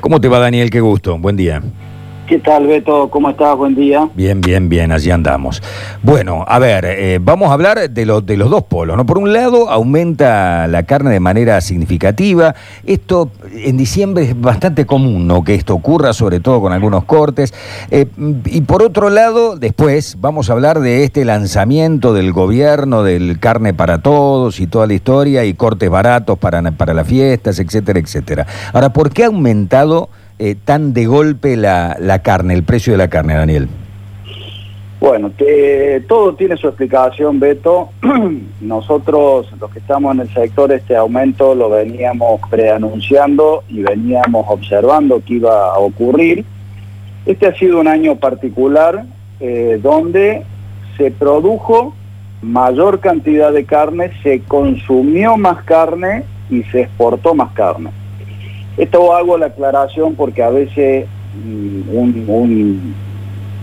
¿Cómo te va, Daniel? Qué gusto. Buen día. ¿Qué tal, Beto? ¿Cómo estás? Buen día. Bien, bien, bien, allí andamos. Bueno, a ver, eh, vamos a hablar de, lo- de los dos polos, ¿no? Por un lado, aumenta la carne de manera significativa. Esto en diciembre es bastante común, ¿no? Que esto ocurra, sobre todo con algunos cortes. Eh, y por otro lado, después vamos a hablar de este lanzamiento del gobierno del carne para todos y toda la historia y cortes baratos para, para las fiestas, etcétera, etcétera. Ahora, ¿por qué ha aumentado eh, tan de golpe la, la carne, el precio de la carne, Daniel? Bueno, que todo tiene su explicación, Beto. Nosotros, los que estamos en el sector, este aumento lo veníamos preanunciando y veníamos observando que iba a ocurrir. Este ha sido un año particular eh, donde se produjo mayor cantidad de carne, se consumió más carne y se exportó más carne. Esto hago la aclaración porque a veces mm, un- un-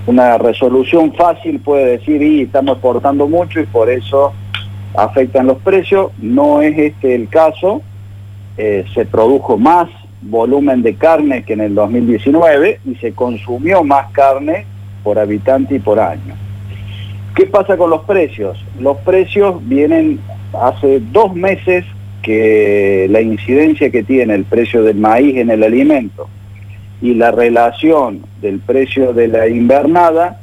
una resolución fácil puede decir, y estamos exportando mucho y por eso afectan los precios. No es este el caso. Eh, se produjo más volumen de carne que en el 2019 y se consumió más carne por habitante y por año. ¿Qué pasa con los precios? Los precios vienen hace dos meses que la incidencia que tiene el precio del maíz en el alimento y la relación del precio de la invernada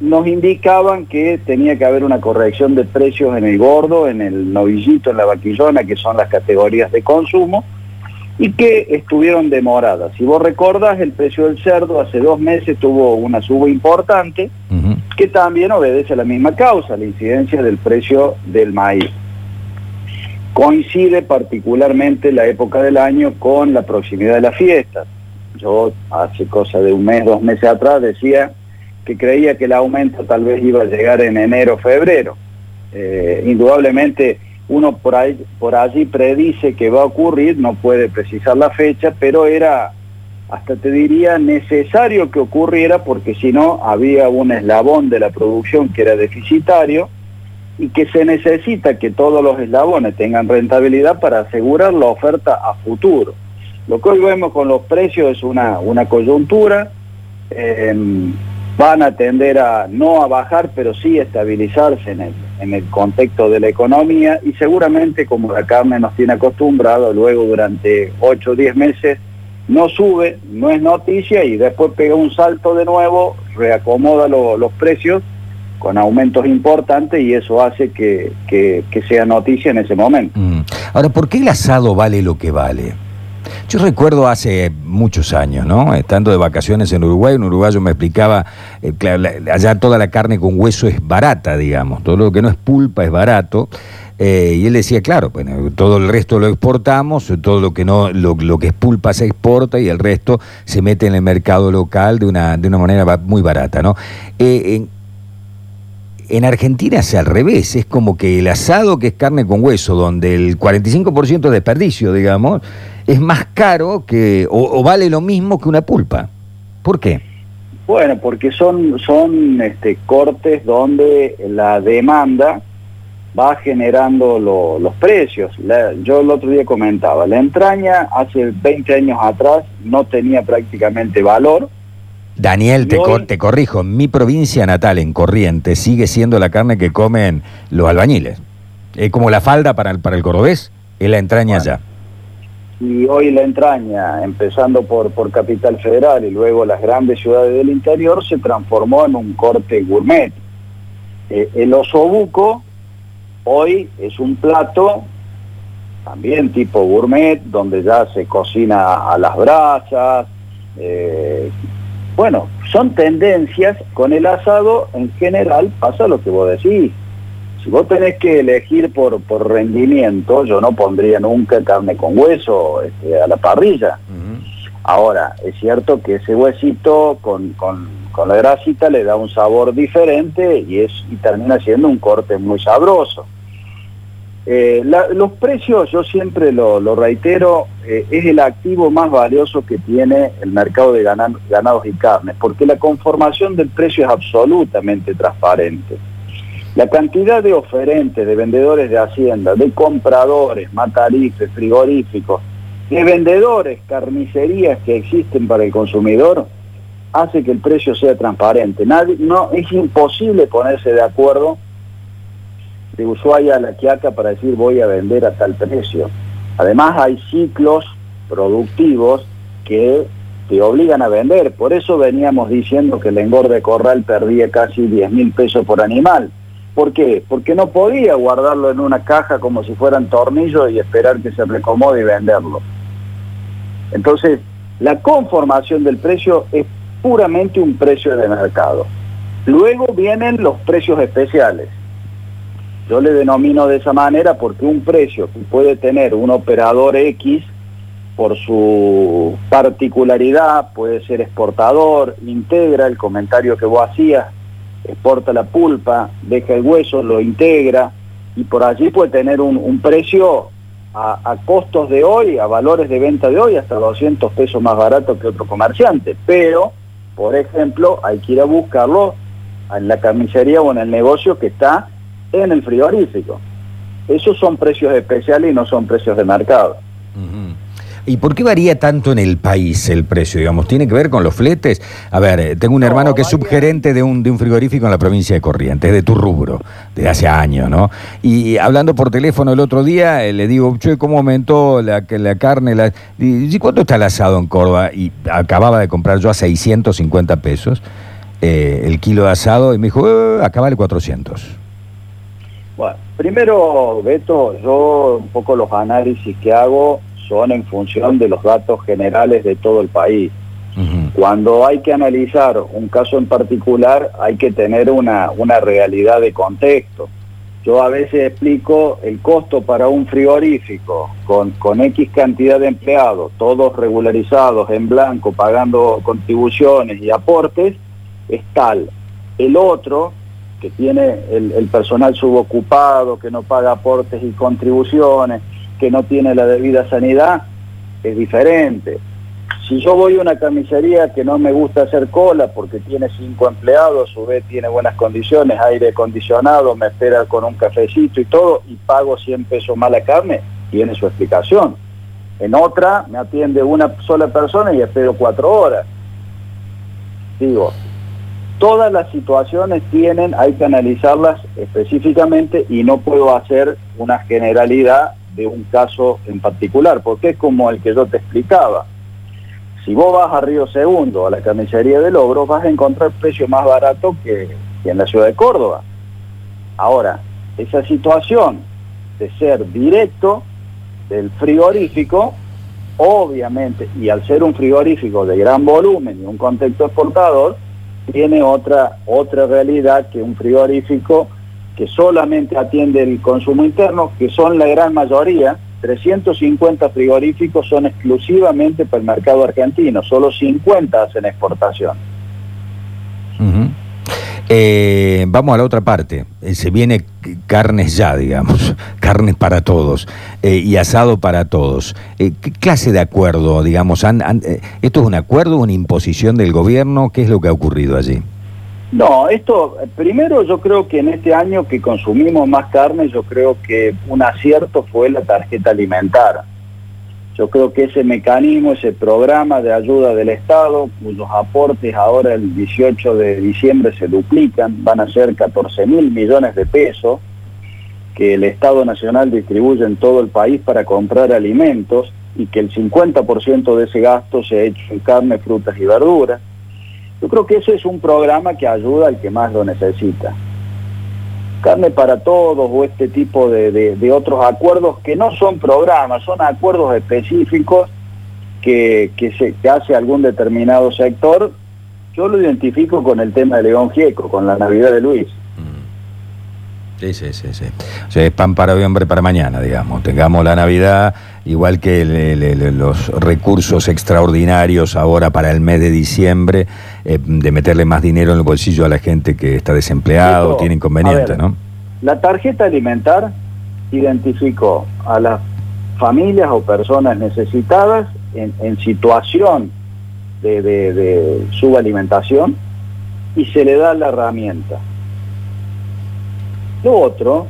nos indicaban que tenía que haber una corrección de precios en el gordo, en el novillito, en la vaquillona, que son las categorías de consumo, y que estuvieron demoradas. Si vos recordás, el precio del cerdo hace dos meses tuvo una suba importante, que también obedece a la misma causa, la incidencia del precio del maíz. Coincide particularmente la época del año con la proximidad de las fiestas. Yo hace cosa de un mes, dos meses atrás decía que creía que el aumento tal vez iba a llegar en enero febrero. Eh, indudablemente uno por, ahí, por allí predice que va a ocurrir, no puede precisar la fecha, pero era hasta te diría necesario que ocurriera porque si no había un eslabón de la producción que era deficitario y que se necesita que todos los eslabones tengan rentabilidad para asegurar la oferta a futuro. Lo que hoy vemos con los precios es una, una coyuntura, eh, van a tender a no a bajar, pero sí a estabilizarse en el, en el contexto de la economía y seguramente como la carne nos tiene acostumbrado, luego durante 8 o 10 meses no sube, no es noticia y después pega un salto de nuevo, reacomoda lo- los precios con aumentos importantes y eso hace que, que- sea noticia en ese momento. Mm. Ahora, ¿por qué el asado vale lo que vale? Yo recuerdo hace muchos años, ¿no? Estando de vacaciones en Uruguay, un uruguayo me explicaba, eh, claro, la- allá toda la carne con hueso es barata, digamos, todo lo que no es pulpa es barato. eh, y él decía, claro, bueno, todo el resto lo exportamos, todo lo que no, lo, lo que es pulpa se exporta y el resto se mete en el mercado local de una, de una manera muy barata, ¿no? Eh, en Argentina es al revés, es como que el asado que es carne con hueso, donde el 45% de desperdicio, digamos, es más caro que, o, vale lo mismo que una pulpa. ¿Por qué? Bueno, porque son, son este, cortes donde la demanda va generando lo- los precios. La- yo el otro día comentaba, la entraña hace 20 años atrás no tenía prácticamente valor. Daniel, te, hoy- cor- te corrijo, en mi provincia natal, en Corrientes, sigue siendo la carne que comen los albañiles. Es como la falda para el, para el cordobés, es la entraña Bueno. ya. Y hoy la entraña, empezando por, por Capital Federal y luego las grandes ciudades del interior, se transformó en un corte gourmet. Eh, el osobuco hoy es un plato también tipo gourmet, donde ya se cocina a las brasas. eh, bueno, son tendencias. Con el asado, en general, pasa lo que vos decís. Si vos tenés que elegir por, por rendimiento, yo no pondría nunca carne con hueso este, a la parrilla. Ahora, es cierto que ese huesito con, con- con la grasita le da un sabor diferente y, es, y termina siendo un corte muy sabroso. Eh, la- los precios, yo siempre lo, reitero, eh, es el activo más valioso que tiene el mercado de gana- ganados y carnes, porque la conformación del precio es absolutamente transparente. La cantidad de oferentes, de vendedores de hacienda, de compradores, matarifes, frigoríficos, de vendedores, carnicerías que existen para el consumidor, hace que el precio sea transparente. Nadie, no, es imposible ponerse de acuerdo de Ushuaia a la Quiaca para decir voy a vender a tal precio. Además hay ciclos productivos que te obligan a vender. Por eso veníamos diciendo que el engorde corral perdía casi 10 mil pesos por animal. ¿Por qué? Porque no podía guardarlo en una caja como si fueran tornillos y esperar que se recomode y venderlo. Entonces, la conformación del precio es puramente un precio de mercado. Luego vienen los precios especiales. Yo le denomino de esa manera porque un precio que puede tener un operador X por su particularidad, puede ser exportador, integra el comentario que vos hacías, exporta la pulpa, deja el hueso, lo integra y por allí puede tener un, precio a, costos de hoy, a valores de venta de hoy, hasta 200 pesos más barato que otro comerciante. Pero, por ejemplo, hay que ir a buscarlo en la carnicería o en el negocio que está en el frigorífico. Esos son precios especiales y no son precios de mercado. ¿Y por qué varía tanto en el país el precio? Digamos, ¿tiene que ver con los fletes? A ver, eh, tengo un hermano que es subgerente de un, de un frigorífico en la provincia de Corrientes, de tu rubro, de hace años, ¿no? Y hablando por teléfono el otro día, eh, le digo, che, ¿cómo aumentó la, la carne? La... ¿Y cuánto está el asado en Córdoba? Y acababa de comprar yo a 650 pesos eh, el kilo de asado y me dijo, acá vale 400. Bueno, primero, Beto, yo un poco los análisis que hago son en función de los datos generales de todo el país. Cuando hay que analizar un caso en particular, hay que tener una, una realidad de contexto. Yo a veces explico el costo para un frigorífico con, con X cantidad de empleados, todos regularizados en blanco, pagando contribuciones y aportes, es tal. El otro, que tiene el, el personal subocupado, que no paga aportes y contribuciones, que no tiene la debida sanidad, es diferente. Si yo voy a una camisería que no me gusta hacer cola porque tiene cinco empleados, a su vez tiene buenas condiciones, aire acondicionado, me espera con un cafecito y todo, y pago 100 pesos más la carne, tiene su explicación. En otra me atiende una sola persona y espero cuatro horas. Digo, todas las situaciones tienen, hay que analizarlas específicamente y no puedo hacer una generalidad de un caso en particular, porque es como el que yo te explicaba. Si vos vas a Río Segundo, a la carnicería de Logro, vas a encontrar precio más barato que, en la ciudad de Córdoba. Ahora, esa situación de ser directo del frigorífico, obviamente, y al ser un frigorífico de gran volumen y un contexto exportador, tiene otra, otra realidad que un frigorífico que solamente atiende el consumo interno, que son la gran mayoría, 350 frigoríficos son exclusivamente para el mercado argentino, solo 50 hacen exportación. Eh, vamos a la otra parte. Eh, se viene carnes ya, digamos, carnes para todos eh, y asado para todos. ¿Qué clase de acuerdo, digamos? ¿Esto es un acuerdo, una imposición del gobierno? ¿Qué es lo que ha ocurrido allí? No, esto, primero yo creo que en este año que consumimos más carne, yo creo que un acierto fue la tarjeta alimentar. Yo creo que ese mecanismo, ese programa de ayuda del Estado, cuyos aportes ahora el 18 de diciembre se duplican, van a ser 14 mil millones de pesos, que el Estado Nacional distribuye en todo el país para comprar alimentos y que el 50% de ese gasto se ha hecho en carne, frutas y verduras. Yo creo que ese es un programa que ayuda al que más lo necesita. Carne para todos o este tipo de, otros acuerdos que no son programas, son acuerdos específicos que, se, que hace algún determinado sector. Yo lo identifico con el tema de León Gieco, con la Navidad de Luis. Sí, sí, sí, sí. O sea, es pan para hoy, hombre para mañana, digamos. Tengamos la Navidad, igual que los recursos extraordinarios ahora para el mes de diciembre, eh, de meterle más dinero en el bolsillo a la gente que está desempleado, tiene inconvenientes, ¿no? La tarjeta alimentar identificó a las familias o personas necesitadas en, situación de, de subalimentación y se le da la herramienta. Lo otro,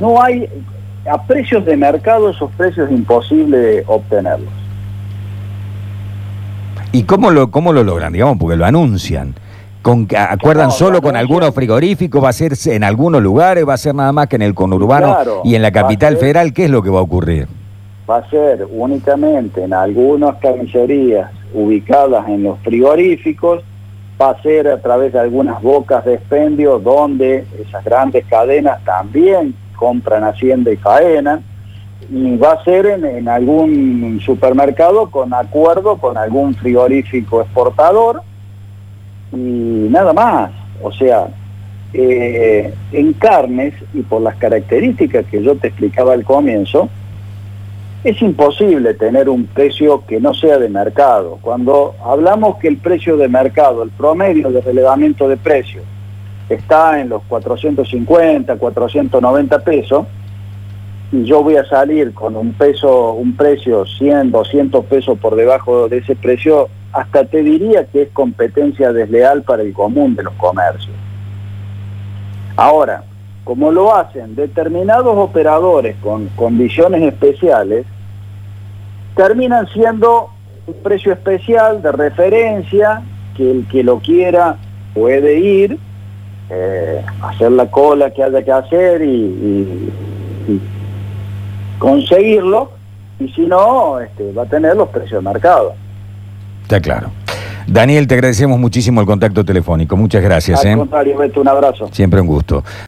no hay, a precios de mercado esos precios es imposible obtenerlos. ¿Y cómo lo, cómo lo logran? Digamos, porque lo anuncian. Con, ¿Acuerdan No, solo lo con algunos frigoríficos? ¿Va a ser en algunos lugares? ¿Va a ser nada más que en el conurbano Claro, y en la capital ser- federal? ¿Qué es lo que va a ocurrir? Va a ser únicamente en algunas carnicerías ubicadas en los frigoríficos, va a ser a través de algunas bocas de expendio donde esas grandes cadenas también compran Hacienda y Faena, y va a ser en, algún supermercado con acuerdo con algún frigorífico exportador y nada más. O sea, eh, en carnes y por las características que yo te explicaba al comienzo, es imposible tener un precio que no sea de mercado. Cuando hablamos que el precio de mercado, el promedio de relevamiento de precios, está en los 450, 490 pesos, y yo voy a salir con un peso, un precio 100, 200 pesos por debajo de ese precio, hasta te diría que es competencia desleal para el común de los comercios. Ahora, como lo hacen determinados operadores con condiciones especiales, terminan siendo un precio especial de referencia, que el que lo quiera puede ir, eh, hacer la cola que haya que hacer y, y- y conseguirlo, y si no, este, va a tener los precios de mercado. Está claro. Daniel, te agradecemos muchísimo el contacto telefónico. Muchas gracias. Al ¿eh? contrario, Beto, un abrazo. Siempre un gusto.